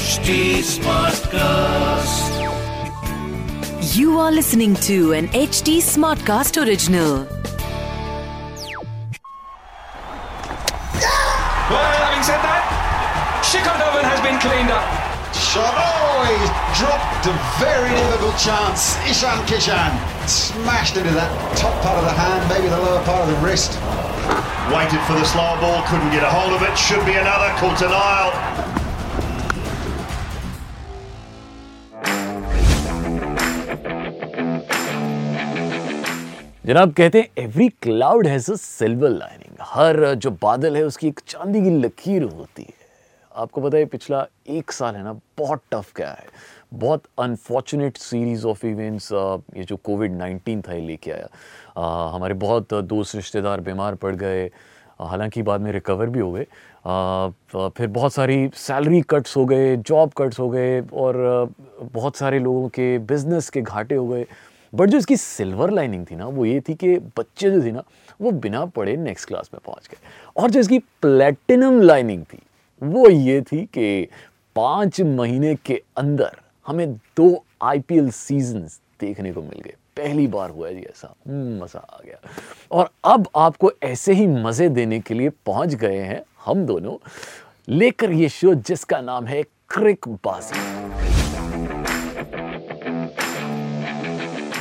HD Smartcast. You are listening to an HD Smartcast original. Well, having said that, Shikonovan has been cleaned up. Shot. Oh, he's dropped a very difficult chance. Ishan Kishan smashed into that top part of the hand, maybe the lower part of the wrist. Waited for the slower ball, couldn't get a hold of it. Should be another. Caught an aisle. जनाब कहते हैं every cloud has a silver lining हर जो बादल है उसकी एक चांदी की लकीर होती है। आपको पता है पिछला एक साल है ना बहुत टफ गया है। बहुत अनफॉर्चुनेट सीरीज़ ऑफ़ इवेंट्स ये जो कोविड नाइन्टीन था ये लेके आया। uh, हमारे बहुत दोस्त रिश्तेदार बीमार पड़ गए। हालाँकि बाद में रिकवर भी हो गए। फिर बहुत सारी सैलरी कट्स हो गए जॉब कट्स हो गए और बहुत सारे लोगों के बिज़नेस के घाटे हो गए। बट जो इसकी सिल्वर लाइनिंग थी ना वो ये थी कि बच्चे जो थे ना वो बिना पढ़े नेक्स्ट क्लास में पहुँच गए। और जो इसकी प्लेटिनम लाइनिंग थी वो ये थी कि पाँच महीने के अंदर हमें दो आईपीएल सीजन्स देखने को मिल गए। पहली बार हुआ जी ऐसा। हम्म, मज़ा आ गया। और अब आपको ऐसे ही मज़े देने के लिए पहुँच गए हैं हम दोनों। लेकर ये शो जिसका नाम है क्रिक बाजी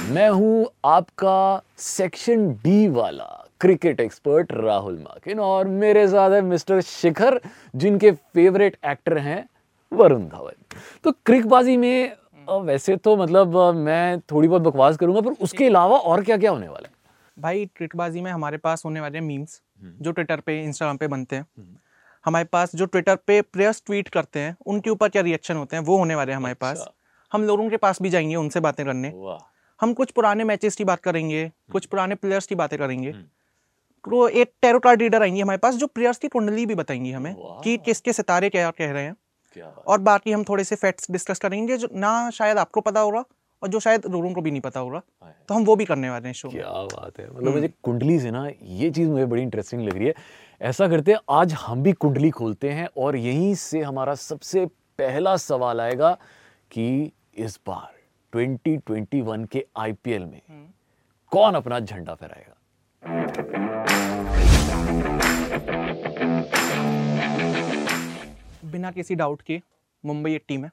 मैं हूँ आपका सेक्शन डी वाला क्रिकेट एक्सपर्ट राहुल माकिन और मेरे साथ है मिस्टर शिखर जिनके फेवरेट एक्टर हैं वरुण धवन। तो क्रिकबाजी में वैसे तो मतलब मैं थोड़ी बहुत बकवास करूँगा पर उसके अलावा और क्या क्या होने वाला है? भाई ट्विटबाजी में हमारे पास होने वाले मीम्स जो ट्विटर पे इंस्टाग्राम पे बनते हैं। हमारे पास जो ट्विटर पे प्लेयर्स ट्वीट करते हैं उनके ऊपर क्या रिएक्शन होते हैं वो होने वाले हैं हमारे पास। हम लोगों के पास भी जाएँगे उनसे बातें करने। हम कुछ पुराने मैचेस की बात करेंगे कुछ पुराने प्लेयर्स की बातें करेंगे। तो एक टेरो कार्ड रीडर आएँगे हमारे पास जो प्लेयर्स की कुंडली भी बताएँगी हमें कि किसके सितारे क्या कह रहे हैं। और बाकी हम थोड़े से फैक्ट्स डिस्कस करेंगे जो ना शायद आपको पता होगा और जो शायद लोगों को भी नहीं पता होगा तो हम वो भी करने वाले हैं शो क्या बात है। मतलब मुझे कुंडली से ना ये चीज़ मुझे बड़ी इंटरेस्टिंग लग रही है। ऐसा करते हैं आज हम भी कुंडली खोलते हैं और यहीं से हमारा सबसे पहला सवाल आएगा कि इस बार 2021 के आईपीएल में कौन अपना झंडा फहराएगा? बिना किसी डाउट के मुंबई एक टीम है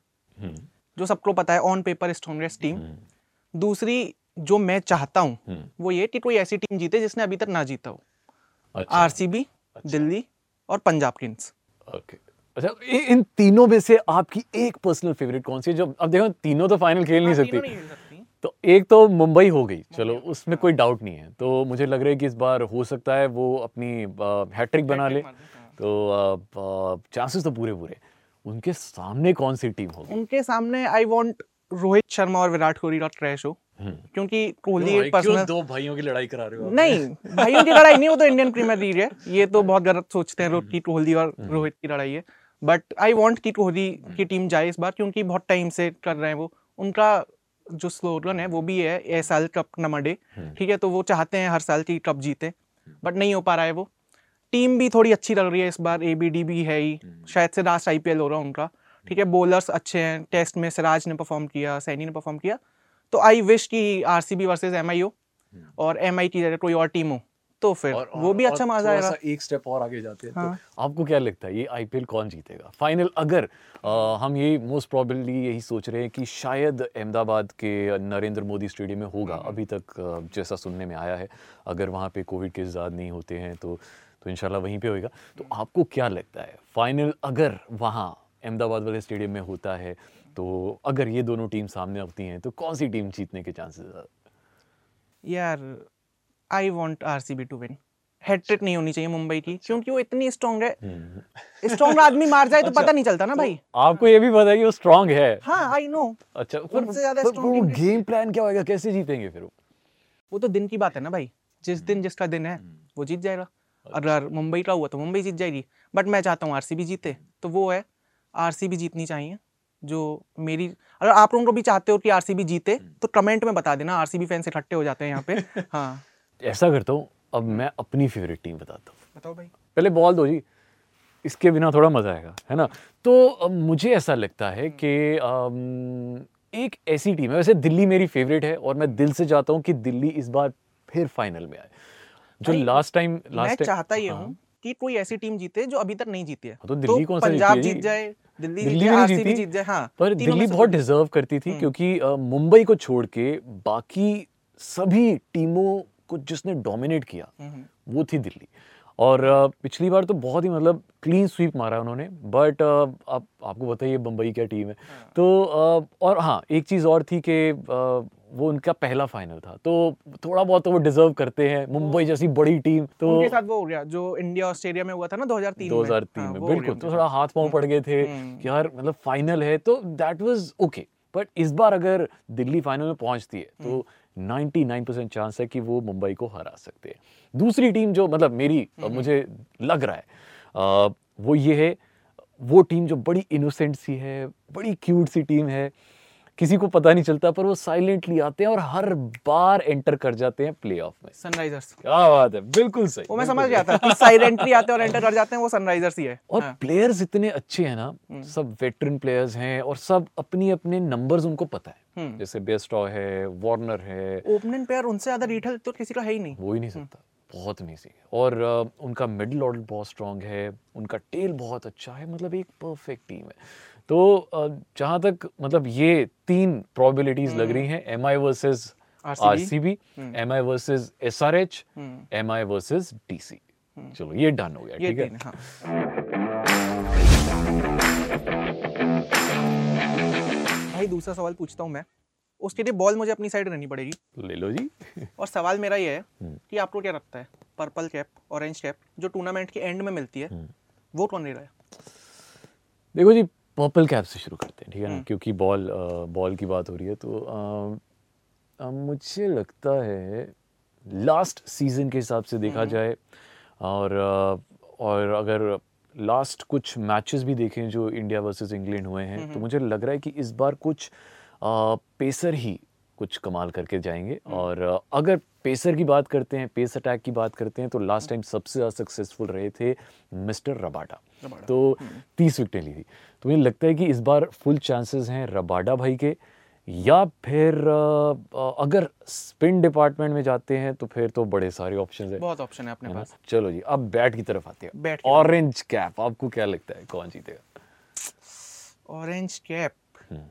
जो सबको पता है ऑन पेपर स्ट्रॉन्गेस्ट टीम दूसरी जो मैं चाहता हूँ वो ये कि कोई ऐसी टीम जीते जिसने अभी तक ना जीता हो। अच्छा। आरसीबी दिल्ली और पंजाब किंग्स। ओके अच्छा इन तीनों में से आपकी एक पर्सनल फेवरेट कौन सी है? जो अब देखो तीनों तो फाइनल खेल नहीं सकती। तो एक तो मुंबई हो गई। चलो उसमें कोई डाउट नहीं है। तो मुझे लग रहा है कि इस बार हो सकता है वो अपनी हैट्रिक बना ले। तो चांसेस तो पूरे पूरे उनके सामने कौन सी टीम होगी? उनके सामने आई वांट रोहित शर्मा और विराट कोहली का ट्रैश हो। क्योंकि कोहली एक पर्सनल दो भाइयों की लड़ाई करा रहे हो नहीं भाइयों की लड़ाई नहीं वो तो इंडियन प्रीमियर लीग है। ये तो बहुत गलत सोचते हैं रोहित की कोहली और रोहित की लड़ाई है। बट आई वॉन्ट कि कोहली की टीम जाए इस बार क्योंकि बहुत टाइम से कर रहे हैं वो। उनका जो स्लोगन है वो भी है ए साल कप नमडे ठीक है तो वो चाहते हैं हर साल की कप जीते। बट नहीं हो पा रहा है वो। टीम भी थोड़ी अच्छी लग रही है इस बार। ए बी डी भी है ही। शायद से लास्ट आई पी एल हो रहा है उनका ठीक है बॉलर्स अच्छे हैं। टेस्ट में सिराज ने परफॉर्म किया सैनी ने परफॉर्म किया। तो आई विश कि R C B versus M I हो और एम आई की जगह कोई और टीम हो। तो फिर और- वो भी अच्छा मज़ा आएगा एक स्टेप और आगे जाते हैं हाँ। तो आपको क्या लगता है ये आईपीएल कौन जीतेगा फाइनल अगर अ, हम ये मोस्ट प्रोबेबली यही सोच रहे हैं कि शायद अहमदाबाद के नरेंद्र मोदी स्टेडियम में होगा हम्म। अभी तक जैसा सुनने में आया है अगर वहाँ पे कोविड केस ज़्यादा नहीं होते हैं तो तो इंशाल्लाह वहीं पे होएगा तो हम्म। आपको क्या लगता है फाइनल अगर वहाँ अहमदाबाद वाले स्टेडियम में होता है तो अगर ये दोनों टीम सामने आती हैं तो कौन सी टीम जीतने के चांसेस यार I want R C B to win hat trick नहीं होनी चाहिए मुंबई की क्योंकि वो इतनी स्ट्रांग है। स्ट्रांग आदमी मार जाए तो अच्छा, पता नहीं चलता ना भाई। आपको ये भी पता है कि वो स्ट्रांग है। हाँ आई नो अच्छा पर, ज़्यादा वो गेम प्लान क्या होएगा? कैसे जीतेंगे फिर वो? वो तो दिन की बात है ना भाई। जिस दिन जिसका दिन है वो जीत जाएगा। अगर मुंबई का हुआ तो मुंबई जीत जाएगी। बट मैं चाहता हूँ आरसीबी जीते तो वो है आरसीबी जीतनी चाहिए जो मेरी अगर आप लोगों को भी चाहते हो कि आरसीबी जीते तो कमेंट में बता देना। आरसीबी फैंस इकट्ठे हो जाते हैं यहाँ पे। हाँ। ऐसा करता हूँ अब मैं अपनी फेवरेट टीम बताता हूँ। बताओ भाई। पहले बॉल दो जी इसके बिना थोड़ा मज़ा आएगा है ना? तो मुझे ऐसा लगता है कि एक ऐसी टीम है वैसे दिल्ली मेरी फेवरेट है और मैं दिल से चाहता हूँ कि दिल्ली इस बार फिर फाइनल में आए। जो लास्ट टाइम लास्ट मैं चाहता ये हाँ। हूँ। कि कोई ऐसी टीम जीते जो अभी तक नहीं जीती है। तो दिल्ली कौन सा पंजाब जीत जाए दिल्ली दिल्ली नहीं जीती। जीत जाए हाँ पर दिल्ली बहुत डिजर्व करती थी क्योंकि मुंबई को छोड़ के बाकी सभी टीमों को जिसने डोमिनेट किया वो थी दिल्ली। और पिछली बार तो बहुत ही मतलब क्लीन स्वीप मारा उन्होंने बट आप आपको बताइए बम्बई क्या टीम है। तो और हाँ एक चीज़ और थी कि वो उनका पहला फाइनल था। तो थोड़ा बहुत तो वो डिजर्व करते हैं मुंबई जैसी बड़ी टीम तो उनके साथ वो हो गया जो इंडिया ऑस्ट्रेलिया में हुआ था ना 2003 में। 2003 हाँ, में हो बिल्कुल तो थोड़ा हाथ पाँव पड़ गए थे हम्म। कि यार मतलब फाइनल है तो दैट वाज ओके बट इस बार अगर दिल्ली फाइनल में पहुँचती है तो हम्म। 99% चांस है कि वो मुंबई को हरा सकते हैं दूसरी टीम जो मतलब मेरी हम्म। मुझे लग रहा है वो ये है वो टीम जो बड़ी इनोसेंट सी है बड़ी क्यूट सी टीम है किसी को पता नहीं चलता पर वो साइलेंटली आते हैं और हर बार एंटर कर जाते हैं प्लेऑफ में। सनराइजर्स क्या बात है बिल्कुल सही वो मैं समझ गया था साइलेंटली आते हैं और एंटर कर जाते हैं वो सनराइजर्स ही है। और हाँ। प्लेयर्स इतने अच्छे हैं ना सब वेटरन प्लेयर्स हैं और सब अपनी अपने नंबर्स उनको पता है। हम्म। जैसे बेस्टॉ है वार्नर है। ओपनिंग पेयर उनसे ज़्यादा रीठल तो किसी का है ही नहीं। वो ही नहीं सकता बहुत अमेजिंग है। और अ, उनका मिडिल ऑर्डर बहुत स्ट्रांग है उनका टेल बहुत अच्छा है मतलब एक परफेक्ट टीम है। तो जहाँ तक मतलब ये तीन प्रोबेबिलिटीज लग रही हैं M I versus R C B M I versus S R H M I versus D C चलो ये डन हो गया ठीक है? हाँ। भाई दूसरा सवाल पूछता हूँ मैं। उसके लिए बॉल मुझे अपनी साइड रहनी पड़ेगी। ले लो जी। और सवाल मेरा ये है हम्म। कि आपको क्या लगता है पर्पल कैप ऑरेंज कैप जो टूर्नामेंट के एंड में मिलती है हम्म। वो कौन ले रहा है? देखो जी पर्पल कैप से शुरू करते हैं ठीक है ना? हम्म। क्योंकि बॉल बॉल की बात हो रही है तो अ, मुझे लगता है लास्ट सीज़न के हिसाब से देखा जाए और और अगर लास्ट कुछ मैचेस भी देखें जो इंडिया वर्सेस इंग्लैंड हुए हैं तो मुझे लग रहा है कि इस बार कुछ आ, पेसर ही कुछ कमाल करके जाएँगे। और अगर पेसर की बात करते हैं पेस अटैक की बात करते हैं तो लास्ट टाइम सबसे ज़्यादा सक्सेसफुल रहे थे मिस्टर रबाडा तो तीस विकटें ली थी। तो मुझे लगता है कि इस बार फुल चांसेस हैं रबाडा भाई के या फिर अगर स्पिन डिपार्टमेंट में जाते हैं तो फिर तो बड़े सारे ऑप्शन है। बहुत ऑप्शन है अपने पास। चलो जी अब बैट की तरफ़ आते हैं। बैट ऑरेंज कैप आपको क्या लगता है? कौन जीतेगा? Orange cap hmm.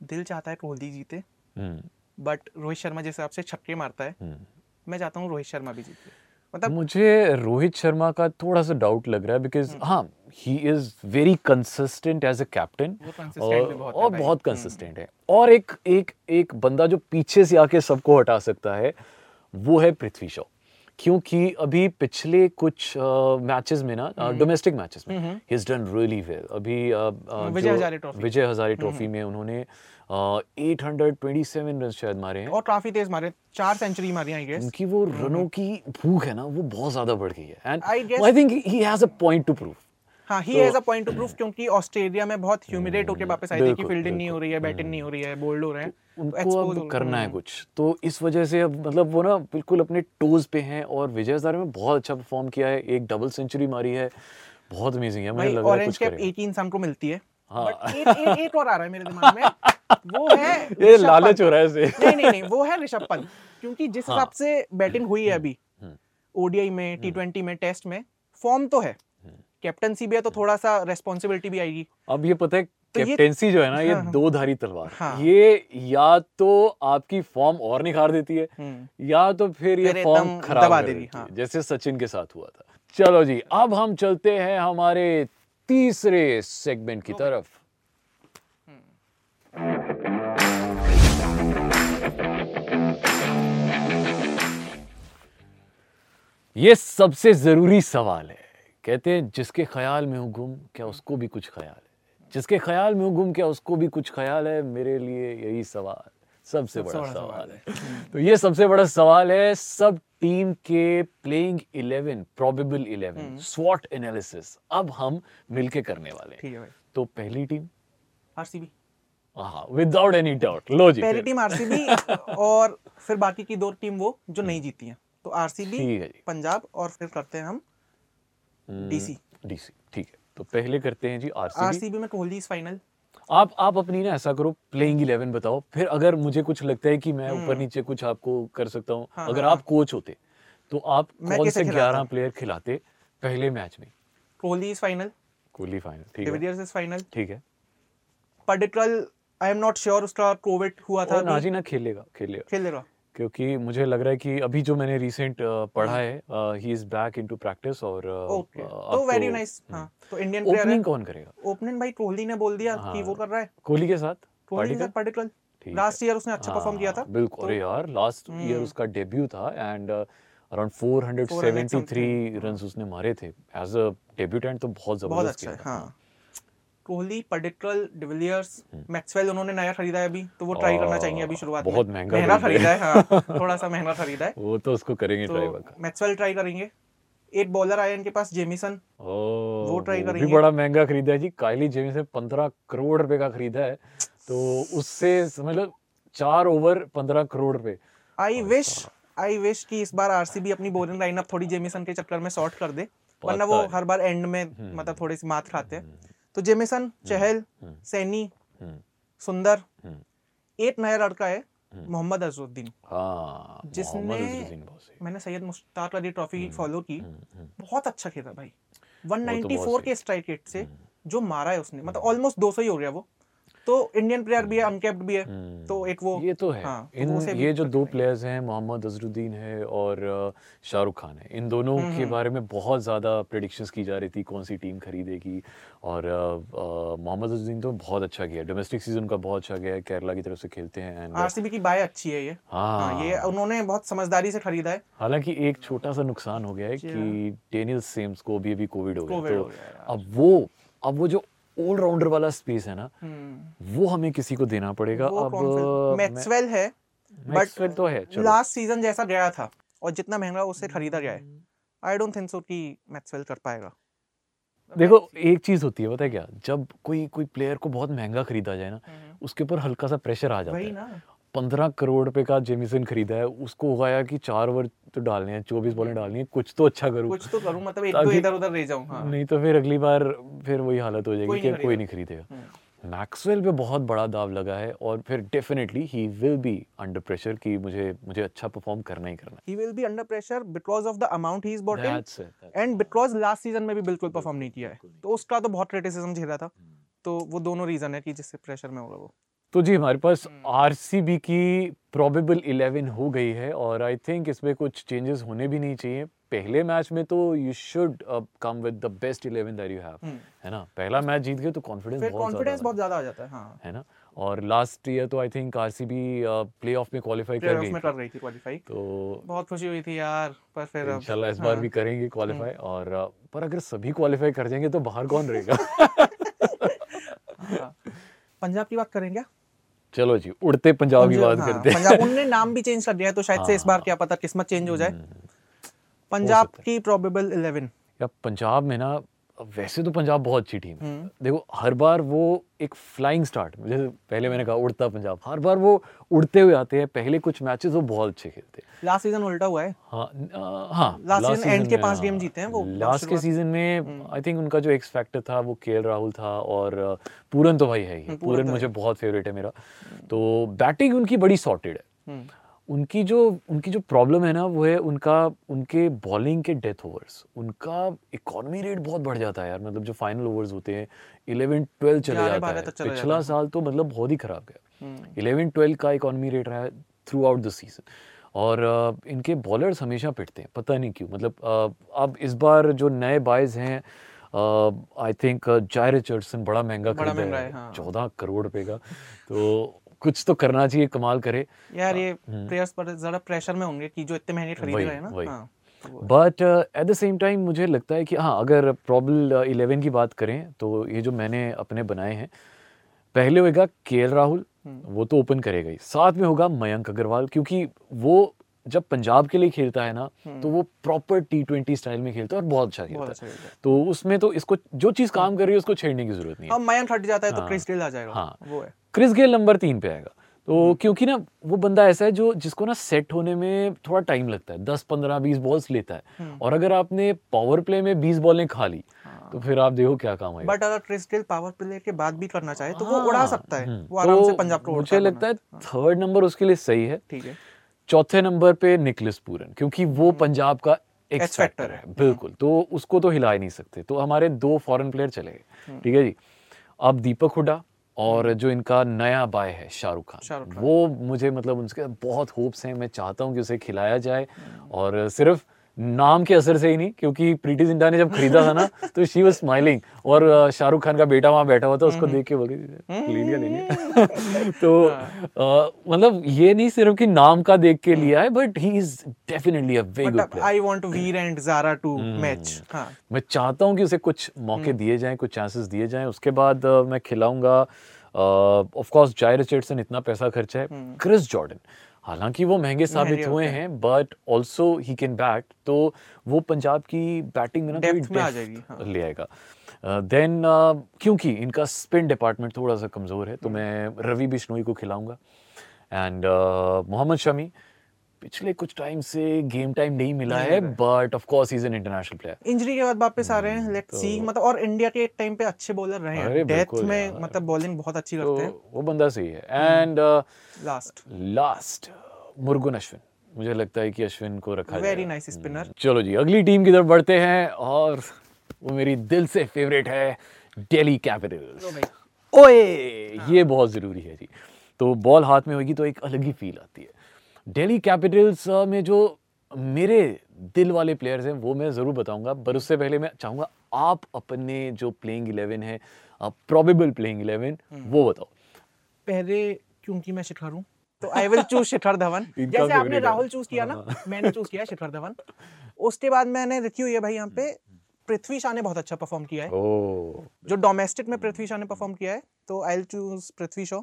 दिल चाहता है कोहली जीते हम्म। बट रोहित शर्मा जैसे आपसे छक्के मारता है। हम्म। मैं चाहता हूँ रोहित शर्मा भी जीते। मतलब मुझे रोहित शर्मा का थोड़ा सा डाउट लग रहा है बिकॉज़ हाँ he is very consistent as a captain और बहुत कंसिस्टेंट है। और एक एक एक बंदा जो पीछे से आके सबको हटा सकता है वो है पृथ्वी शॉ। क्योंकि अभी पिछले कुछ मैचेस में ना डोमेस्टिक मैचेस में he is done really well अभी अ, विजय हजारे ट्रॉफी। ट्रॉफी में उन्होंने eight hundred twenty seven run शायद मारे हैं। और काफ़ी तेज मारे चार सेंचुरी मारी आई गेस उनकी वो रनों की भूख है ना वो बहुत ज़्यादा बढ़ गई है। And I guess- I think he has a point to prove हाँ he has a point to proof क्योंकि ऑस्ट्रेलिया में बहुत ह्यूमिलेट होके वापस आए थे कि फील्डिंग नहीं हो रही है बैटिंग नहीं हो रही है बोल्ड हो रहे हैं। तो उनको अब करना है हम्म। कुछ। तो इस वजह से अब मतलब वो ना बिल्कुल अपने टोज पे हैं और विजय हजारे में बहुत अच्छा परफॉर्म किया है। एक डबल सेंचुरी मारी है। बहुत अमेजिंग है। मुझे लग रहा है ऑरेंज कैप 18 शाम को मिलती है। हाँ। एक, एक और आ रहा है मेरे दिमाग में। वो है ये लालच हो रहा है इसे नहीं नहीं नहीं वो है ऋषभ पंत क्योंकि जिस हाँ। हिसाब से बैटिंग हुई है अभी हम्म। ओडीआई में टी ट्वेंटी में टेस्ट में फॉर्म तो है हम्म। कैप्टनसी भी है तो थोड़ा सा रेस्पॉन्सिबिलिटी भी आएगी अब ये पता है तो कैप्टेंसी जो है ना ये हाँ, हाँ। दो धारी तलवार हाँ। ये या तो आपकी फॉर्म और निखार देती है हम्म। या तो फिर ये फॉर्म खराब कर देती है, हाँ। जैसे सचिन के साथ हुआ था चलो जी अब हम चलते हैं हमारे तीसरे सेगमेंट की तरफ़ ये सबसे ज़रूरी सवाल है। कहते हैं जिसके ख्याल में हूँ गुम क्या उसको भी कुछ ख्याल है? जिसके ख्याल में हूँ गुम क्या उसको भी कुछ ख्याल है? मेरे लिए यही सवाल सबसे बड़ा, बड़ा सवाल है। तो ये सबसे बड़ा सवाल है सब टीम के प्लेइंग 11 प्रोबेबल 11 स्वॉट एनालिसिस अब हम मिलके करने वाले हैं। तो पहली टीम? आरसीबी हाँ विदाउट एनी डाउट लो जी पहली टीम आरसीबी और फिर बाकी की दो टीम वो जो नहीं जीती हैं। तो आरसीबी है पंजाब और फिर करते हैं हम डीसी डीसी ठीक है। तो पहले करते हैं जी आरसीबी आरसीबी में कोहली इज़ फाइनल आप आप अपनी ना ऐसा करो प्लेइंग इलेवन बताओ। फिर अगर मुझे कुछ लगता है कि मैं ऊपर नीचे कुछ आपको कर सकता हूँ हम्म। हाँ, अगर हाँ, आप कोच होते तो आप कौन से? ग्यारह प्लेयर खिलाते पहले मैच में? Kohli is final Kohli final ठीक है। इज़ फाइनल ठीक है। Padikkal I am not sure उसका कोविड हुआ था अभी। नाजी ना खेलेगा खेलेगा। खेल लेगा क्योंकि मुझे लग रहा है कि अभी जो मैंने रिसेंट पढ़ा है he is back into practice और ओके। तो वेरी नाइस हाँ। तो इंडियन प्लेयर ओपनिंग कौन करेगा? ओपनिंग भाई कोहली ने बोल दिया कि हाँ। वो कर रहा है। कोहली के साथ? कोहली के? साथ पडिक्कल लास्ट ईयर उसने अच्छा परफॉर्म किया था। हाँ, बिल्कुल अरे तो- यार लास्ट ईयर हम्म। उसका डेब्यू था एंड अराउंड 473 रन्स उसने मारे थे। एज अ डेब्यूटेंट तो बहुत बहुत ज़बरदस्त अच्छा है खेला था। हाँ। कोहली पडिक्कल डिविलियर्स हम्म। मैक्सवेल उन्होंने नया खरीदा है अभी तो वो ट्राई करना चाहिए अभी शुरुआत में। बहुत महँगा महँगा खरीदा है। हाँ थोड़ा सा महँगा खरीदा है। वो तो उसको करेंगे तो मैक्सवेल ट्राई करेंगे। एक बॉलर आया इनके पास जेमिसन। वो वो try भी करेंगे। बड़ा महँगा खरीदा है जी। काइली जेम्स ने 15 करोड़ रुपए का खरीदा है। तो उससे लो चार ओवर 15 करोड़ रुपए। आई विश आई विश कि इस बार आरसीबी अपनी बॉलिंग लाइनअप थोड़ी जेमिसन के चक्कर में शॉर्ट कर दे वरना वो है। हम्म। हर बार एंड में मतलब थोड़ी सी मात खाते हैं। तो जेमिसन चहल सैनी हम्म। सुंदर हम्म। एक नया लड़का है मोहम्मद अजरुद्दीन। हाँ जिसने-। मैंने सैयद मुश्ताक अली ट्रॉफी फॉलो की। हम्म, बहुत अच्छा खेला भाई। बहुत 194 के स्ट्राइक रेट से जो मारा है उसने मतलब ऑलमोस्ट 200 ही हो गया वो। तो इंडियन प्लेयर भी है अनकेप्ड भी है तो एक वो ये तो है। हाँ, तो इन वो ये जो दो प्लेयर्स हैं मोहम्मद अजरुद्दीन है और शाहरुख खान है। इन दोनों हम्म, के बारे में बहुत ज़्यादा प्रेडिक्शंस की जा रही थी कौन सी टीम खरीदेगी। और मोहम्मद अजरुद्दीन तो बहुत अच्छा किया डोमेस्टिक सीज़न का बहुत अच्छा गया केरला की तरफ़ से खेलते हैं आरसीबी की बाय अच्छी है ये। हाँ। ये हाँ उन्होंने बहुत समझदारी से खरीदा है। हालाँकि एक छोटा सा नुकसान हो गया है कि डेनियल सेम्स को भी अभी कोविड हो गया तो गया। अब वो अब वो जो ऑलराउंडर वाला स्पेस है ना हम्म, वो हमें किसी को देना पड़ेगा। अब मैक्सवेल है बट तो है लास्ट सीज़न जैसा गया था और जितना महँगा उससे खरीदा गया है। आई डोंट थिंक सो कि मैक्सवेल कर पाएगा। देखो एक चीज़ होती है पता है क्या? जब कोई कोई प्लेयर को बहुत महँगा खरीदा जाए ना उसके ऊपर हल्का सा प्रेशर आ जाता है। ना। पंद्रह करोड़ रुपए का जेमिसन खरीदा है उसको उगाया कि चार ओवर तो डालने हैं चौबीस बॉलें डालनी है कुछ तो अच्छा करूँ। कुछ तो करूँ मतलब एक ताकि- इधर उधर रह जाऊँ हाँ। नहीं तो फिर अगली बार फिर वही हालत हो जाएगी कि कोई नहीं खरीदेगा। मैक्सवेल पे बहुत बड़ा दाव लगा है और फिर definitely he will be under pressure कि मुझे मुझे अच्छा परफॉर्म करना ही करना ही। Will be under pressure because of the amount he is bought and because last season में भी बिल्कुल परफॉर्म नहीं किया है। तो उसका तो बहुत क्रिटिसिज्म झेला था। तो वो दोनों रीजन है कि जिससे प्रेशर में होगा वो। तो जी हमारे पास हम्म। आरसीबी की प्रॉबेबल इलेवन हो गई है और आई थिंक इसमें कुछ चेंजेस होने भी नहीं चाहिए पहले मैच में तो you should come with the best 11 that you have है ना पहला मैच जीत गए तो कॉन्फिडेंस हम्म। बहुत कॉन्फिडेंस ज़्यादा बहुत ज़्यादा आ जाता है हाँ है ना और लास्ट ईयर तो आई थिंक आरसीबी प्लेऑफ में क्वालिफाई कर गई में। कर रही थी क्वालीफाई तो बहुत खुशी हुई थी यार पर फिर इंशाल्लाह इस बार हाँ। भी करेंगे क्वालिफाई और पर अगर सभी क्वालिफाई कर जाएँगे तो बाहर कौन रहेगा हाँ। पंजाब की बात करें क्या चलो जी उड़ते पंजाब की बात हाँ, करते हैं। पंजाब उनने नाम भी चेंज कर दिया है तो शायद से इस बार क्या पता किस्मत चेंज हो जाए। पंजाब की प्रोबेबल 11 या पंजाब में ना वैसे तो पंजाब बहुत अच्छी टीम है। हम्म। देखो हर बार वो एक फ्लाइंग स्टार्ट जैसे पहले मैंने कहा उड़ता पंजाब हर बार वो उड़ते हुए आते हैं। पहले कुछ मैचेस वो बहुत अच्छे खेलते हैं। लास्ट सीज़न उल्टा हुआ है। हाँ हाँ Last season end के पाँच हाँ, game जीते हैं वो लास्ट के सीज़न में आई थिंक उनका जो एक्स फैक्टर था वो के राहुल था और पूरन तो भाई है ही। पूरन पूरन तो मुझे बहुत फेवरेट है मेरा। तो बैटिंग उनकी बड़ी सॉर्टेड है। हम्म। उनकी जो उनकी जो प्रॉब्लम है ना वो है उनका उनके बॉलिंग के डेथ ओवर्स उनका इकोनॉमी रेट बहुत बढ़ जाता है यार मतलब जो फाइनल ओवर्स होते हैं इलेवन ट्वेल्व चले जाता है। चला पिछला साल तो मतलब बहुत ही खराब गया। हम्म। इलेवन ट्वेल्व का इकोनॉमी रेट रहा है थ्रू आउट द सीज़न और इनके बॉलर्स हमेशा पिटते हैं पता नहीं क्यों। मतलब अब इस बार जो नए बाइज हैं आई थिंक जाय रिचर्डसन बड़ा महँगा खरीदा है। है, हाँ। चौदह करोड़ रुपए का। तो कुछ तो करना चाहिए कमाल करे। यार ये प्लेयर्स पर ज़्यादा प्रेशर में होंगे कि जो इतने महँगे खरीद रहे हैं ना। हाँ, but at the same time मुझे लगता है कि हाँ अगर प्रॉब्लम इलेवन की बात करें तो ये जो मैंने अपने बनाए हैं पहले होगा के राहुल हम्म। वो तो ओपन करेगा ही। साथ में होगा मयंक अग्रवाल क्योंकि वो जब पंजाब के लिए खेलता है ना तो वो प्रॉपर टी ट्वेंटी स्टाइल में खेलता है और बहुत अच्छा खेलता हम्म। अच्छा है खेलता है। तो उसमें तो इसको जो चीज़ काम कर रही है उसको छेड़ने की ज़रूरत नहीं है। अब मयंक हट जाता है तो हाँ। क्रिस गेल आ जाएगा। हाँ। वो है। क्रिस गेल नंबर तीन पे आएगा। तो हम्म। क्योंकि ना वो बंदा ऐसा है जो जिसको ना सेट होने में थोड़ा टाइम लगता है। दस पंद्रह बीस बॉल्स लेता है। हम्म। और अगर आपने पावर प्ले में बीस बॉलें खा ली तो फिर आप देखो क्या काम है बट अगर क्रिस गेल पावर प्ले के बाद भी करना चाहे तो वो हाँ, उड़ा सकता है। हम्म, वो आराम से तो पंजाब को मुझे लगता है थर्ड नंबर उसके लिए सही है। ठीक है। चौथे नंबर पे निकलिस पूरन क्योंकि वो पंजाब का एक्स फैक्टर है। बिल्कुल तो उसको तो हिला ही नहीं सकते। तो हमारे दो फॉरेन प्लेयर चले गए ठीक है जी? अब दीपक हुडा और जो इनका नया बाय है शाहरुख खान शाहरुख खान। वो मुझे मतलब उनके बहुत होप्स हैं मैं चाहता हूँ कि उसे खिलाया जाए और सिर्फ़ नाम के असर से ही नहीं क्योंकि प्रीति जिंटा ने जब खरीदा था ना तो शी वाज स्माइलिंग और शाहरुख खान का बेटा वहाँ बैठा हुआ था उसको देख के बोली ले लिया ले लिया तो मतलब ये नहीं सिर्फ़ कि नाम का देख के लिया है but he is definitely a very good player I want Veer and Zaara to hmm. Match मैं चाहता हूँ कि उसे कुछ मौके दिए जाएँ कुछ चांसेस दिए जाएँ उसके बाद मैं खिलाऊँगा। ऑफ़ कोर्स जाय रिचर्डसन इतना पैसा खर्चा है। क्रिस जॉर्डन हालाँकि वो महँगे साबित हुए हैं but also he can bat तो वो पंजाब की बैटिंग में ना थोड़ी Depth में आ जाएगी, हाँ। ले आएगा देन uh, uh, क्योंकि इनका स्पिन डिपार्टमेंट थोड़ा सा कमज़ोर है तो हम्म। मैं रवि बिश्नोई को खिलाऊँगा एंड मोहम्मद शमी पिछले कुछ टाइम से गेम टाइम नहीं मिला नहीं है but of course is an international player injury के बाद वापस आ रहे हैं लेट्स सी मतलब और इंडिया के एक टाइम पे अच्छे बॉलर रहे तो हैं डेथ में मतलब बॉलिंग बहुत अच्छी तो करते हैं। वो बंदा सही है। And last last Murugan Ashwin. मुझे लगता है कि अश्विन को रखा वेरी नाइस स्पिनर चलो जी अगली टीम की तरफ़ बढ़ते हैं और वो मेरी दिल से फेवरेट है दिल्ली कैपिटल्स ओए ये बहुत ज़रूरी है जी। तो बॉल हाथ में होगी तो एक अलग ही फील आती है। दिल्ली कैपिटल्स में जो मेरे दिल वाले प्लेयर्स हैं वो मैं ज़रूर बताऊँगा पर उससे पहले मैं चाहूँगा आप अपने जो प्लेइंग इलेवन है प्रॉबेबल प्लेइंग इलेवन वो बताओ। पहले क्योंकि मैं शिखर हूँ तो I will choose Shikhar Dhawan. जैसे आपने राहुल चूज़ किया ना मैंने चूज़ किया शिखर धवन। उसके बाद मैंने लिखी हुई है भाई यहाँ पे पृथ्वी शाह ने बहुत अच्छा परफॉर्म किया है। ओ जो डोमेस्टिक में पृथ्वी शाह ने परफॉर्म किया है तो I will choose Prithvi Shaw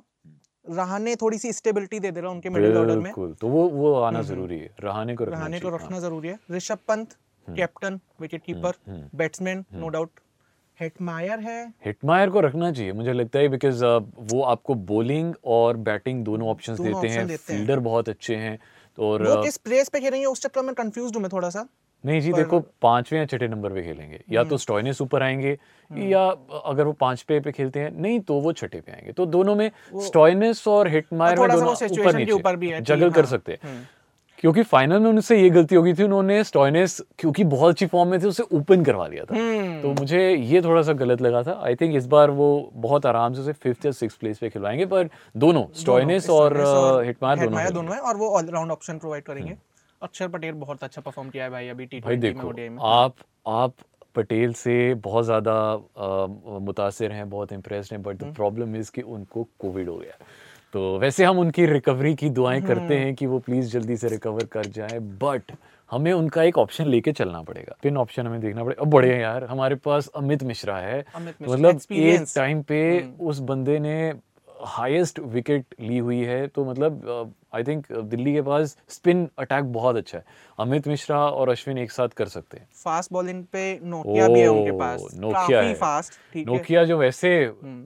Rahane थोड़ी सी स्टेबिलिटी दे दे रहा उनके मिडिल ऑर्डर में। तो वो वो आना ज़रूरी है रहाने को रहाने को रखना ज़रूरी है। Rishabh Pant captain wicket keeper batsman no doubt Hetmyer है हाँ। हिटमायर को रखना चाहिए मुझे लगता है बिकॉज़ वो आपको बॉलिंग और बैटिंग दोनों ऑप्शंस देते हैं फील्डर बहुत अच्छे हैं तो और वो uh, किस प्लेस पे खेलेंगे उस चक्कर में कंफ्यूज हूँ मैं थोड़ा सा नहीं जी देखो पाँचवें या छठे नंबर पे खेलेंगे। या हम्म। तो स्टॉइनिस ऊपर आएँगे या अगर वो पाँच पे पे खेलते हैं नहीं तो वो छठे पे आएँगे। तो दोनों में स्टॉइनिस और हिटमायर में दोनों ऊपर नीचे जगल कर हाँ, सकते हैं। क्योंकि फाइनल में उनसे ये गलती हो गई थी उन्होंने स्टॉइनिस क्योंकि बहुत अच्छी फॉर्म में थे उसे ओपन करवा दिया था। हम्म। तो मुझे ये थोड़ा सा गलत लगा था। आई थिंक इस बार वो बहुत आराम से उसे फिफ्थ या सिक्स प्लेस पे खिलवाएँगे पर दोनों स्टॉइनिस और स्टॉइनिस हिटमायर दोनों। दोनों है और वो ऑलराउंड ऑप्शन प्रोवाइड करेंगे। अक्षर पटेल बहुत अच्छा परफॉर्म किया है भाई अभी टी भाई में देखो में आप आप पटेल से बहुत ज़्यादा मुतासिर हैं बहुत इम्प्रेस्ड हैं बट। द प्रॉब्लम इज़ कि उनको कोविड हो गया तो वैसे हम उनकी रिकवरी की दुआएँ करते हम्म। हैं कि वो प्लीज़ जल्दी से रिकवर कर जाए बट हमें उनका एक ऑप्शन लेके चलना पड़ेगा पिन ऑप्शन हमें देखना पड़ेगा अब हैं यार हमारे पास अमित मिश्रा है मतलब एक टाइम पे हम्म। उस बंदे ने हाईएस्ट विकेट ली हुई है तो मतलब आई थिंक दिल्ली के पास स्पिन अटैक बहुत अच्छा है। अमित मिश्रा और अश्विन एक साथ कर सकते हैं। फास्ट बॉलिंग पे नोकिया भी है उनके पास। नोकिया है। फास्ट ठीक है। हम्म। नोकिया जो वैसे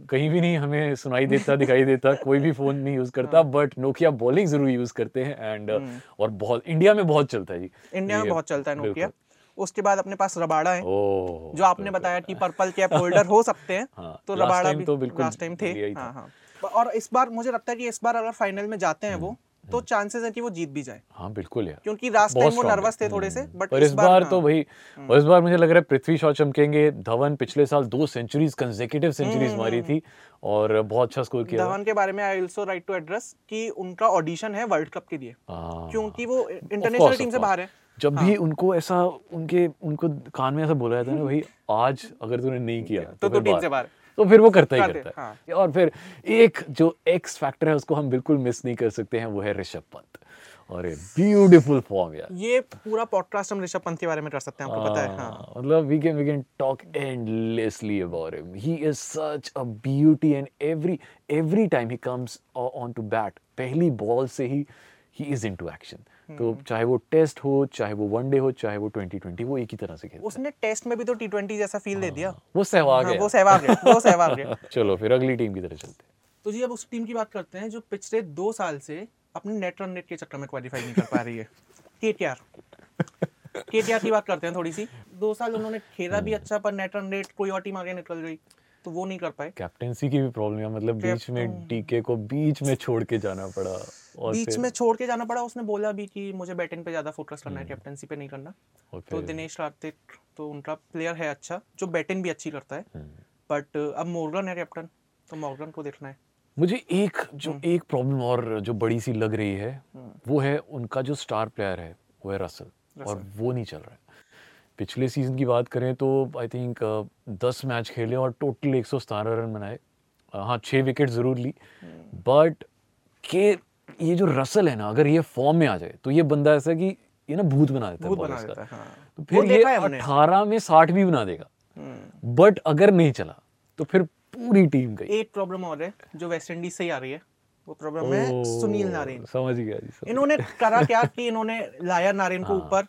कहीं भी नहीं हमें सुनाई देता दिखाई देता कोई भी फ़ोन नहीं यूज़ करता। बट नोकिया बॉलिंग ज़रूर यूज़ करते हैं एंड और बहुत इंडिया में बहुत चलता है जी। हम्म। इंडिया में बहुत चलता है नोकिया उसके बाद अपने पास रबाड़ा है। ओ जो आपने बताया कि पर्पल कैप होल्डर हो सकते हैं हाँ, तो रबाड़ा भी तो बिल्कुल लास्ट टाइम थे। ही था। हाँ हाँ। और इस बार मुझे लगता है कि इस बार अगर फाइनल में जाते हैं वो तो चांसेस है कि वो जीत भी जाए हाँ बिल्कुल यार क्योंकि लास्ट टाइम वो नर्वस थे थोड़े से हम्म। बट पर इस बार तो हाँ। भाई और इस बार मुझे लग रहा है पृथ्वी शॉ चमकेंगे धवन पिछले साल दो सेंचुरीज कंसेक्यूटिव सेंचुरीज मारी थी और बहुत अच्छा स्कोर किया हम्म, धवन के बारे में I also right to address कि उनका ऑडिशन है वर्ल्ड कप के लिए हाँ। क्योंकि वो इंटरनेशनल टीम से बाहर है. जब भी उनको ऐसा उनके उनको कान में ऐसा बोला जाता है ना भाई आज अगर तूने नहीं किया तो फिर तू टीम से बाहर। तो फिर वो करता ही करता है हाँ। और फिर एक जो एक्स फैक्टर है उसको हम बिल्कुल मिस नहीं कर सकते हैं वो है ऋषभ पंत और ब्यूटीफुल फॉर्म यार ये पूरा पॉडकास्ट हम ऋषभ पंत के बारे में कर सकते हैं आपको पता है हाँ हाँ, मतलब we can we can talk endlessly about him. He is such a beauty and every every time he comes o- onto bat, पहली बॉल से ही he is into action. तो हम्म। चाहे वो टेस्ट हो चाहे वो वनडे हो चाहे वो 2020 वो एक ही तरह से खेलता उसने टेस्ट में भी तो टी ट्वेंटी जैसा फील दे दिया। वो सहवाग हाँ, है। वो सहवाग है वो सहवाग है। चलो फिर अगली टीम की तरफ़ चलते हैं। तो जी अब उस टीम की बात करते हैं जो पिछले दो साल से अपने नेट रन रेट के चक्कर में क्वालिफाई नहीं कर पा रही है। के केटीआर की बात करते हैं थोड़ी सी। दो साल उन्होंने खेला भी अच्छा पर नेट रन रेट कोई और टीम आगे निकल गई तो वो नहीं कर पाए। कैप्टेंसी की भी प्रॉब्लम है मतलब बीच में डीके को बीच में छोड़ के जाना पड़ा। बीच में छोड़ के जाना पड़ा। उसने बोला भी कि मुझे बैटिंग पे ज़्यादा फोकस करना है कैप्टेंसी पे नहीं करना। तो दिनेश कार्तिक तो उनका प्लेयर है अच्छा जो बैटिंग भी अच्छी करता है। हम्म। बट अब मॉर्गन है कैप्टन तो मॉर्गन को देखना है। मुझे एक जो हम्म। एक प्रॉब्लम और जो बड़ी सी लग रही है वो है उनका जो स्टार प्लेयर है वो है रसल और वो नहीं चल रहा है। पिछले सीज़न की बात करें तो आई थिंक दस मैच खेले और टोटल एक सौ सतारह रन बनाए। अ, हाँ छः विकेट ज़रूर ली। हम्म। बट के ये जो रसल है ना अगर ये फॉर्म में आ जाए तो ये बंदा ऐसा है कि ये ना भूत बना देता है बना देता हाँ तो फिर ये है अठारह में साठ भी बना देगा। हम्म। बट अगर नहीं चला तो फिर पूरी टीम गई। एक प्रॉब्लम और है जो वेस्ट इंडीज से ही आ रही है। वो प्रॉब्लम है सुनील नारेन समझ गया जी इन्होंने करा क्या कि इन्होंने लाया नारेन को हाँ। ऊपर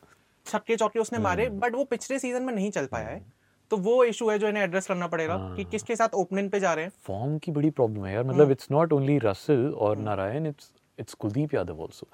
छक्के चौके उसने मारे हम्म। बट वो पिछले सीज़न में नहीं चल पाया है। तो वो इशू है जो इन्हें एड्रेस करना पड़ेगा हाँ। कि किसके साथ ओपनिंग पे जा रहे हैं। फॉर्म की बड़ी प्रॉब्लम है यार हम्म। मतलब इट्स नॉट ओनली रसल और Narine it's it's Kuldeep Yadav also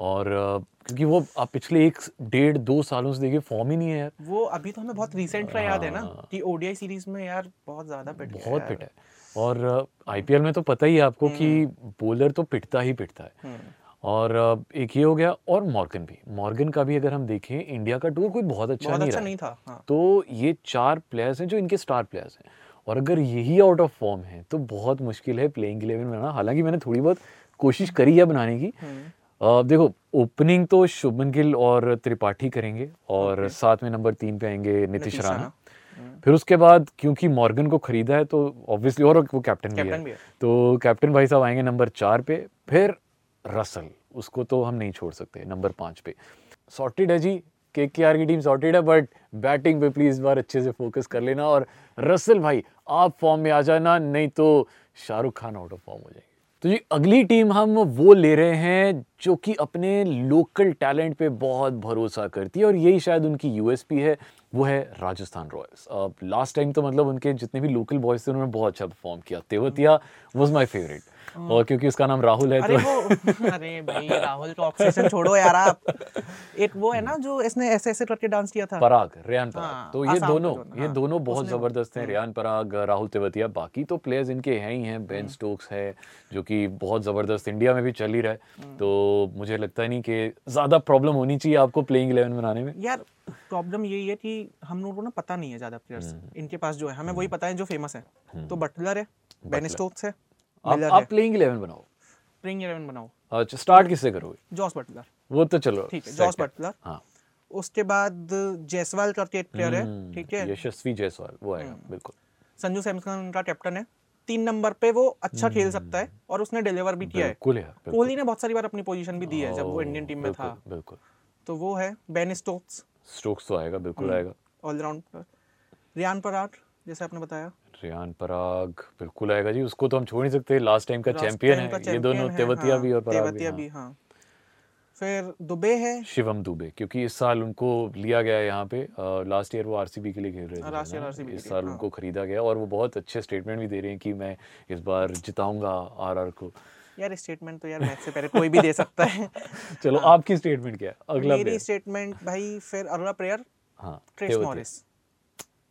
और uh, क्योंकि वो आप पिछले एक डेढ़ दो सालों से देखिए फॉर्म ही नहीं है यार। वो अभी तो हमें बहुत रिसेंट का याद है ना हाँ। कि ओडीआई सीरीज़ में यार बहुत ज़्यादा पिट बहुत पिट है। और आईपीएल में तो पता ही है आपको कि हम्म। बॉलर तो पिटता ही पिटता है। और uh, एक ये हो गया और मॉर्गन भी। मॉर्गन का भी अगर हम देखें इंडिया का टूर कोई बहुत अच्छा बहुत नहीं अच्छा नहीं था हाँ। तो ये चार प्लेयर्स हैं जो इनके स्टार प्लेयर्स हैं। और अगर यही आउट ऑफ़ फॉर्म है तो बहुत मुश्किल है प्लेइंग इलेवन बनाना हालाँकि मैंने थोड़ी बहुत कोशिश करी है बनाने की। हम्म। अ, देखो ओपनिंग तो शुभमन गिल और त्रिपाठी करेंगे और साथ में नंबर तीन पे आएँगे नीतीश राणा। राणा। फिर उसके बाद क्योंकि मॉर्गन को खरीदा है तो ऑब्वियसली और वो कैप्टन भी है। भी है। तो कैप्टन भाई साहब आएँगे नंबर चार पे। फिर रसल उसको तो हम नहीं छोड़ सकते नंबर पाँच पे। सॉर्टेड है जी के के आर की टीम सॉर्टेड है बट बैटिंग पे प्लीज़ इस बार अच्छे से फोकस कर लेना। और रसल भाई आप फॉर्म में आ जाना नहीं तो Shahrukh Khan out of form हो जाएँगे। तो जी, अगली टीम हम वो ले रहे हैं जो कि अपने लोकल टैलेंट पे बहुत भरोसा करती है और यही शायद उनकी यूएसपी है, वो है राजस्थान रॉयल्स। अब लास्ट टाइम तो मतलब उनके जितने भी लोकल बॉयज़ थे, उन्होंने बहुत अच्छा परफॉर्म किया। तेवतिया वॉज़ माई फेवरेट और क्योंकि उसका नाम राहुल है अरे तो वो अरे भाई राहुल का ऑब्सेशन छोड़ो यार आप। एक वो है ना जो इसने ऐसे ऐसे करके डांस किया था। पराग रेयान पराग। हाँ, तो ये दोनों ना, ये हाँ, दोनों बहुत ज़बरदस्त हैं रेयान पराग राहुल तेवतिया बाकी तो प्लेयर्स इनके हैं ही हैं हम्म। बेन स्टोक्स है जो कि बहुत ज़बरदस्त इंडिया में भी चल ही रहा है। हम्म। तो मुझे लगता नहीं कि ज़्यादा प्रॉब्लम होनी चाहिए आपको प्लेइंग इलेवन बनाने में। यार प्रॉब्लम यही है कि हम लोगों को ना पता नहीं है ज़्यादा प्लेयर्स हम्म। इनके पास जो है हमें वही पता है जो फ़ेमस है। तो बटलर है बेन स्टोक्स है। आप आप प्लेइंग इलेवन बनाओ। प्लेइंग 11 बनाओ। अच्छा स्टार्ट किससे करोगे? जॉस बटलर वो तो चलो ठीक है जॉस बटलर हाँ। उसके बाद जायसवाल करके एक प्लेयर है हम्म, ठीक है? हम्म। यशस्वी जायसवाल वो आएगा बिल्कुल। संजू सैमसन उनका कैप्टन है। तीन नंबर पे वो अच्छा खेल सकता है और उसने डिलीवर भी किया है। कोहली ने बहुत सारी बार अपनी पोजीशन भी दी है जब वो इंडियन टीम में था। बिल्कुल। तो वो है बेन स्टोक्स स्टोक्स तो आएगा हम्म। बिल्कुल आएगा। ऑलराउंडर रियान पराग जैसे आपने बताया। रेयान पराग बिल्कुल आएगा जी। उसको तो हम छोड़ नहीं सकते लास्ट टाइम का चैंपियन है। ये दोनों तेवतिया हाँ, भी और पराग भी हाँ। भी हाँ। फिर दुबे है। शिवम दुबे क्योंकि इस साल उनको लिया गया है यहाँ पे। लास्ट ईयर वो आरसीबी के लिए खेल रहे थे इस साल हाँ। उनको खरीदा गया और वो बहुत अच्छे स्टेटमेंट भी दे रहे हैं कि मैं इस बार जिताऊँगा आरआर को। यार स्टेटमेंट तो यार मैच से पहले कोई भी दे सकता है। चलो आपकी स्टेटमेंट क्या है? अगला हाँ। मेरी स्टेटमेंट भाई फिर अगला प्लेयर हाँ ट्रेस मॉरिस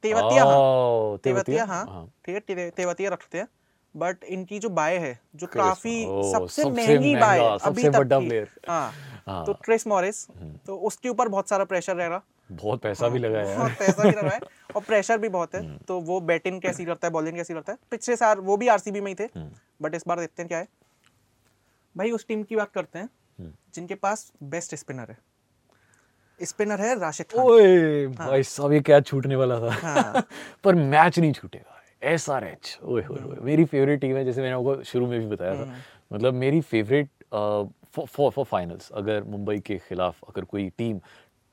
तेवतिया हाँ। तेवतिया? हाँ। ठीक है। तेवतिया रखते हैं। बट इनकी जो बाय है जो काफ़ी सबसे सबसे महँगी बाय अभी तक की। हाँ। हाँ। तो ट्रेस मॉरिस तो उसके ऊपर बहुत सारा प्रेशर रहेगा। बहुत पैसा भी लगा बहुत पैसा भी लगा है और प्रेशर भी बहुत हम्म। है तो वो बैटिंग कैसी करता है बॉलिंग कैसी करता है? पिछले साल वो भी आरसीबी में ही थे। हम्म। बट इस बार देखते हैं क्या है। भाई उस टीम की बात करते हैं। हम्म। जिनके पास बेस्ट स्पिनर है। स्पिनर है राशिद खान। ओए भाई साहब ये क्या छूटने वाला था। हाँ। पर मैच नहीं छूटेगा। एस आर एच ओए होए मेरी फेवरेट टीम है जैसे मैंने आपको शुरू में भी बताया हम्म। था मतलब मेरी फेवरेट फॉर फॉर फाइनल्स अगर मुंबई के खिलाफ अगर कोई टीम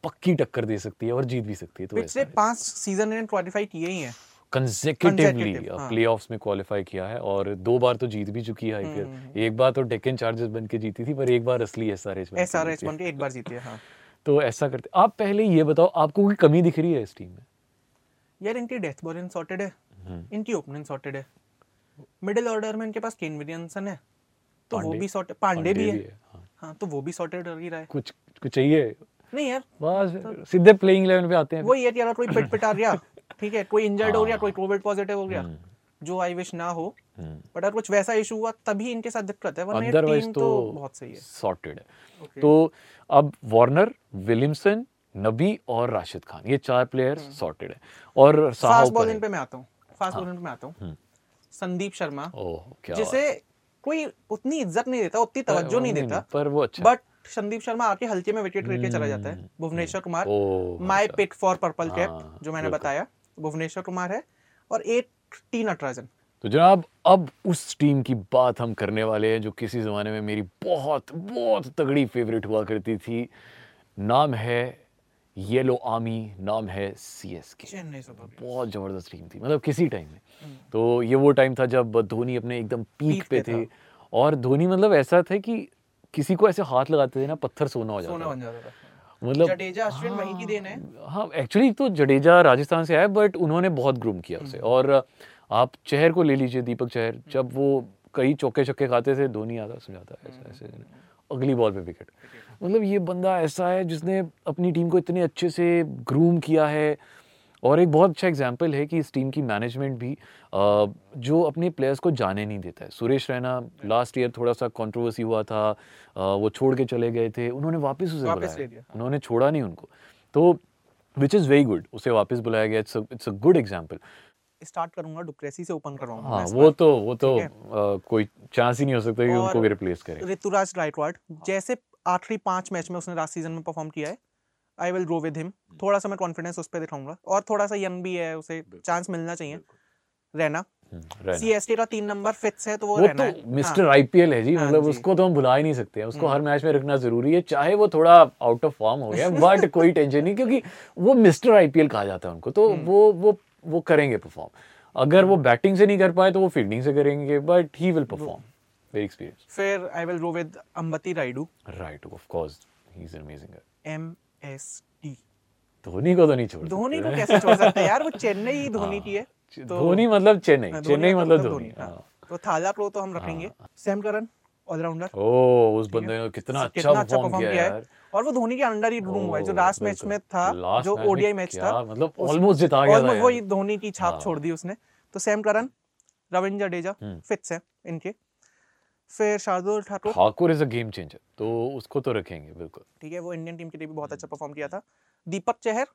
पक्की टक्कर दे सकती है और जीत भी सकती है तो पिछले पाँच सीज़न इन्होंने क्वालिफाई किए ही हैं। कंसेक्यूटिवली Consecutive, हाँ। प्लेऑफ्स में क्वालिफाई किया है और दो बार तो जीत भी चुकी है हम्म, आईपीएल एक बार तो डेक्कन चार्जर्स बन के जीती थी पर एक बार असली S R H S R H बन के एक बार जीती है हाँ। तो ऐसा करते आप पहले ये बताओ आपको कोई कमी दिख रही है इस टीम में? यार इनकी डेथ बॉलिंग सॉर्टेड है। हम्म। इनकी ओपनिंग सॉर्टेड है। मिडिल ऑर्डर में इनके पास केन विलियमसन है। तो वो भी सॉर्टेड पांडे भी है। हाँ। हाँ। तो वो भी सॉर्टेड कर ही रहा है। कुछ कुछ चाहिए? नहीं यार। बस सीधे प्लेइंग लेवल पे आते हैं। वही है अगर कोई पिट पिटा गया ठीक है कोई इंजर्ड हो गया कोई कोविड पॉजिटिव हो हम्म। गया जो आई विश ना हो बट अगर कुछ वैसा इशू हुआ तभी इनके साथ दिक्कत है वरना टीम तो तो बहुत सही है। सॉर्टेड है। Okay. तो अब वार्नर विलियमसन नबी और राशिद खान ये चार प्लेयर सॉर्टेड है। और फास्ट बॉलिंग पे मैं आता हूँ। फास्ट बॉलिंग पे मैं आता हूँ। संदीप शर्मा ओह क्या जिसे कोई उतनी इज़्ज़त नहीं देता उतनी तवज्जो नहीं देता पर वो अच्छा बट संदीप शर्मा आके हल्के में विकेट लेके चला जाता है। Bhuvneshwar Kumar my. Pick for purple cap हाँ, जो मैंने बताया भुवनेश्वर कुमार है। और एक टी नटराजन तो जनाब अब उस टीम की बात हम करने वाले हैं जो किसी ज़माने में मेरी बहुत बहुत तगड़ी फेवरेट हुआ करती थी। नाम है येलो आर्मी नाम है सी एस के बहुत ज़बरदस्त टीम थी मतलब किसी टाइम में। तो ये वो टाइम था जब धोनी अपने एकदम पीक Peak पे थे। और धोनी मतलब ऐसा था कि किसी को ऐसे हाथ लगाते थे ना पत्थर सोना हो जाता था। मतलब जडेजा अश्विन वहीं की देन है। हाँ एक्चुअली तो जडेजा राजस्थान से आया बट उन्होंने बहुत ग्रूम किया उसे। और आप चहर को ले लीजिए दीपक चहर जब वो कई चौके छक्के खाते थे धोनी आता समझाता ऐसा ऐसे अगली बॉल पे विकेट मतलब ये बंदा ऐसा है जिसने अपनी टीम को इतने अच्छे से ग्रूम किया है और एक बहुत अच्छा एग्ज़ाम्पल है कि इस टीम की मैनेजमेंट भी जो अपने प्लेयर्स को जाने नहीं देता है। सुरेश रैना लास्ट ईयर थोड़ा सा कंट्रोवर्सी हुआ था वो छोड़ के चले गए थे उन्होंने वापस उसे बुलाया। उन्होंने छोड़ा नहीं उनको। तो विच इज़ वेरी गुड उसे वापस बुलाया गया। It's it's a good example start करूँगा डुक्रेसी से ओपन करवाऊँगा हाँ वो तो वो तो है। अ, कोई चांस ही नहीं हो सकता कि उनको भी रिप्लेस करें। ऋतुराज गायकवाड जैसे आखिरी पाँच मैच में उसने लास्ट सीज़न में परफॉर्म किया है I will go with him थोड़ा सा मैं कॉन्फिडेंस उस पर दिखाऊँगा। और थोड़ा सा यंग भी है उसे चांस मिलना चाहिए। रहना। हम्म, सीएसटी का तीन नंबर फिक्स है तो वो वो रहना तो है। मिस्टर हाँ, आईपीएल है जी हाँ मतलब जी। उसको तो हम भुला ही नहीं सकते। हैं उसको हर मैच में रखना ज़रूरी है चाहे वो थोड़ा आउट ऑफ़ फॉर्म हो गया बट कोई टेंशन नहीं क्योंकि वो मिस्टर आईपीएल कहा जाता है उनको तो वो वो वो करेंगे परफॉर्म अगर वो बैटिंग से नहीं कर पाए तो वो फील्डिंग से करेंगे but he will perform very experience फिर I will go with Ambati Rayudu right of course he is amazing M S T Dhoni को तो नहीं छोड़ धोनी को कैसे छोड़ सकते हैं? यार वो चेन्नई धोनी की है तो- धोनी मतलब चेन्नई। हाँ, चेन्नई मतलब धोनी हाँ। हाँ। तो थाला प्रो तो हम रखेंगे। Sam Curran allrounder. ओ उस बंदे ने कितना अच्छा परफॉर्म किया यार। और वो धोनी के अंडर ही रूम हुआ है जो लास्ट मैच में था जो ओडीआई मैच था मतलब almost जिता गया था almost धोनी की छाप हाँ। छोड़ दी उसने। तो सैम करन रविंद्र जडेजा हम्म। फिट्स है इनके। फिर Shardul Thakur. Thakur is a game changer तो उसको तो रखेंगे बिल्कुल। ठीक है वो इंडियन टीम के लिए भी बहुत अच्छा परफॉर्म किया था। दीपक चहर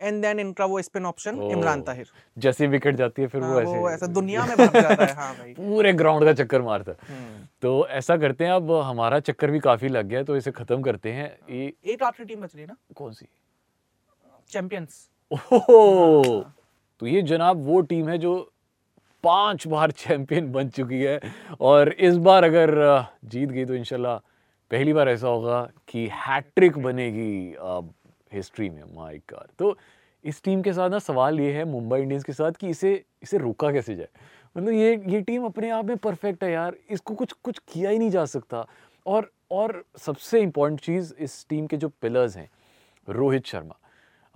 एंड देन इनका वो स्पिन ऑप्शन इमरान ताहिर। जैसे विकेट जाती है फिर हाँ, वो वो ऐसे ऐसा दुनिया में भाग जाता है हाँ भाई। पूरे ग्राउंड का चक्कर मारता है। हम्म। तो ऐसा करते हैं अब हमारा चक्कर भी काफ़ी लग गया है, तो इसे खत्म करते हैं। ये एक आखिरी टीम बच रही है ना? कौन सी? चैंपियंस ओहो! तो ये जनाब वो टीम है जो पाँच बार चैंपियन बन चुकी है। और इस बार अगर जीत गई तो इंशाल्लाह पहली बार ऐसा होगा कि हैट्रिक बनेगी हिस्ट्री में माय गॉड तो इस टीम के साथ ना सवाल ये है मुंबई इंडियंस के साथ कि इसे इसे रोका कैसे जाए? मतलब ये ये टीम अपने आप में परफेक्ट है यार, इसको कुछ कुछ किया ही नहीं जा सकता। और और सबसे इम्पोर्टेंट चीज़ इस टीम के जो पिलर्स हैं, रोहित शर्मा।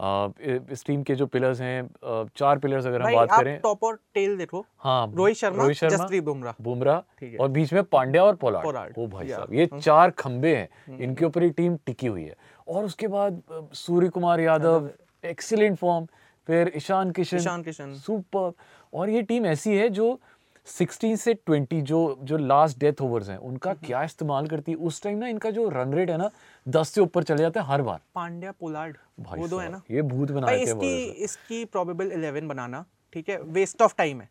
इस टीम के जो पिलर्स हैं चार पिलर्स अगर हम बात आप करें। टॉप और टेल देखो। हाँ रोहित शर्मा रोहित शर्मा जसप्रीत बुमराह। बुमराह और बीच में पांड्या और पोलार्ड। ओ भाई साहब ये चार खंबे हैं इनके ऊपर ये टीम टिकी हुई है। और उसके बाद सूर्य कुमार यादव एक्सीलेंट फॉर्म फिर ईशान किशन ईशान किशन। सुपर। और ये टीम ऐसी है जो 16 से 20 जो जो लास्ट डेथ ओवर्स हैं उनका क्या इस्तेमाल करती है? उस टाइम ना इनका जो रन रेट है ना 10 से ऊपर चले जाते हैं हर बार। पांड्या पोलार्ड वो दो है ना? ये भूत बना भाई इसकी इसकी प्रोबेबल 11 बनाना ठीक है? वेस्ट ऑफ़ टाइम है।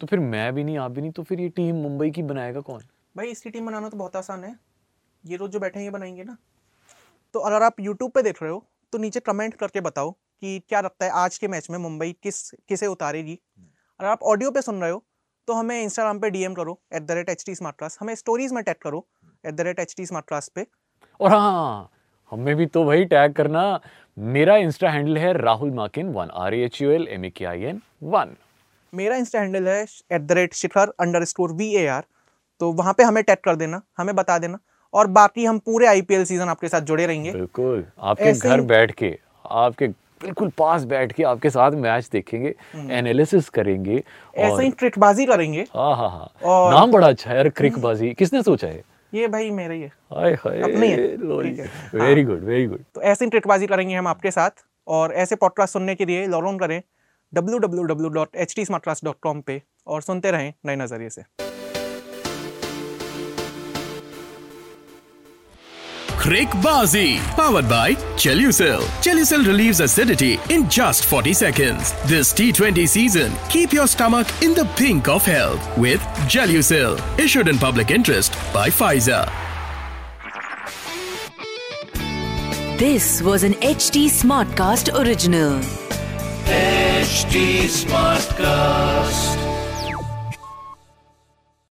तो फिर मैं भी नहीं आप भी नहीं तो फिर ये टीम मुंबई की बनाएगा कौन? भाई इसकी टीम बनाना तो बहुत आसान है। ये रोज जो बैठे हैं ये बनाएँगे ना। तो अगर आप यूट्यूब पे देख रहे हो तो नीचे कमेंट करके बताओ कि क्या लगता है आज के मैच में मुंबई किस किसे उतारेगी। अगर आप ऑडियो पे सुन रहे हो तो हमें इंस्टाग्राम पे डीएम करो at the rate H T smart class हमें स्टोरीज में टैग करो at the rate H T smart class पे। और हाँ हमें भी तो भाई टैग करना। मेरा इंस्टा हैंडल है Rahul Makin one R H U L M A K I N one मेरा इंस्टा हैंडल है at the rate Shikhar underscore V A R तो वहाँ पे हमें टैग कर देना हमें बता देना। और बाकी हम पूरे आईपीएल सीज़न आपके साथ जुड़े रहेंगे। बिल्कुल। आपके घर बैठ के आपके बिल्कुल पास बैठ के आपके साथ मैच देखेंगे एनालिसिस करेंगे ऐसे ही ट्रिकबाजी करेंगे। हाँ हाँ हाँ। और- नाम बड़ा अच्छा है यार क्रिकबाजी किसने सोचा है? ये भाई मेरा ही है। हाय हाय है। है। वेरी गुड वेरी गुड तो ऐसी ट्रिकबाजी करेंगे हम आपके साथ और ऐसे पॉडकास्ट सुनने के लिए लॉग ऑन करें www.htsmartclass.com पे और सुनते रहें नए नज़रिए से। Crickbazi, powered by Chelucil. Chelucil relieves acidity in just 40 seconds. This T20 season, keep your stomach in the pink of health with Gelucil. Issued in public interest by Pfizer. This was an HT Smartcast original. HT Smartcast.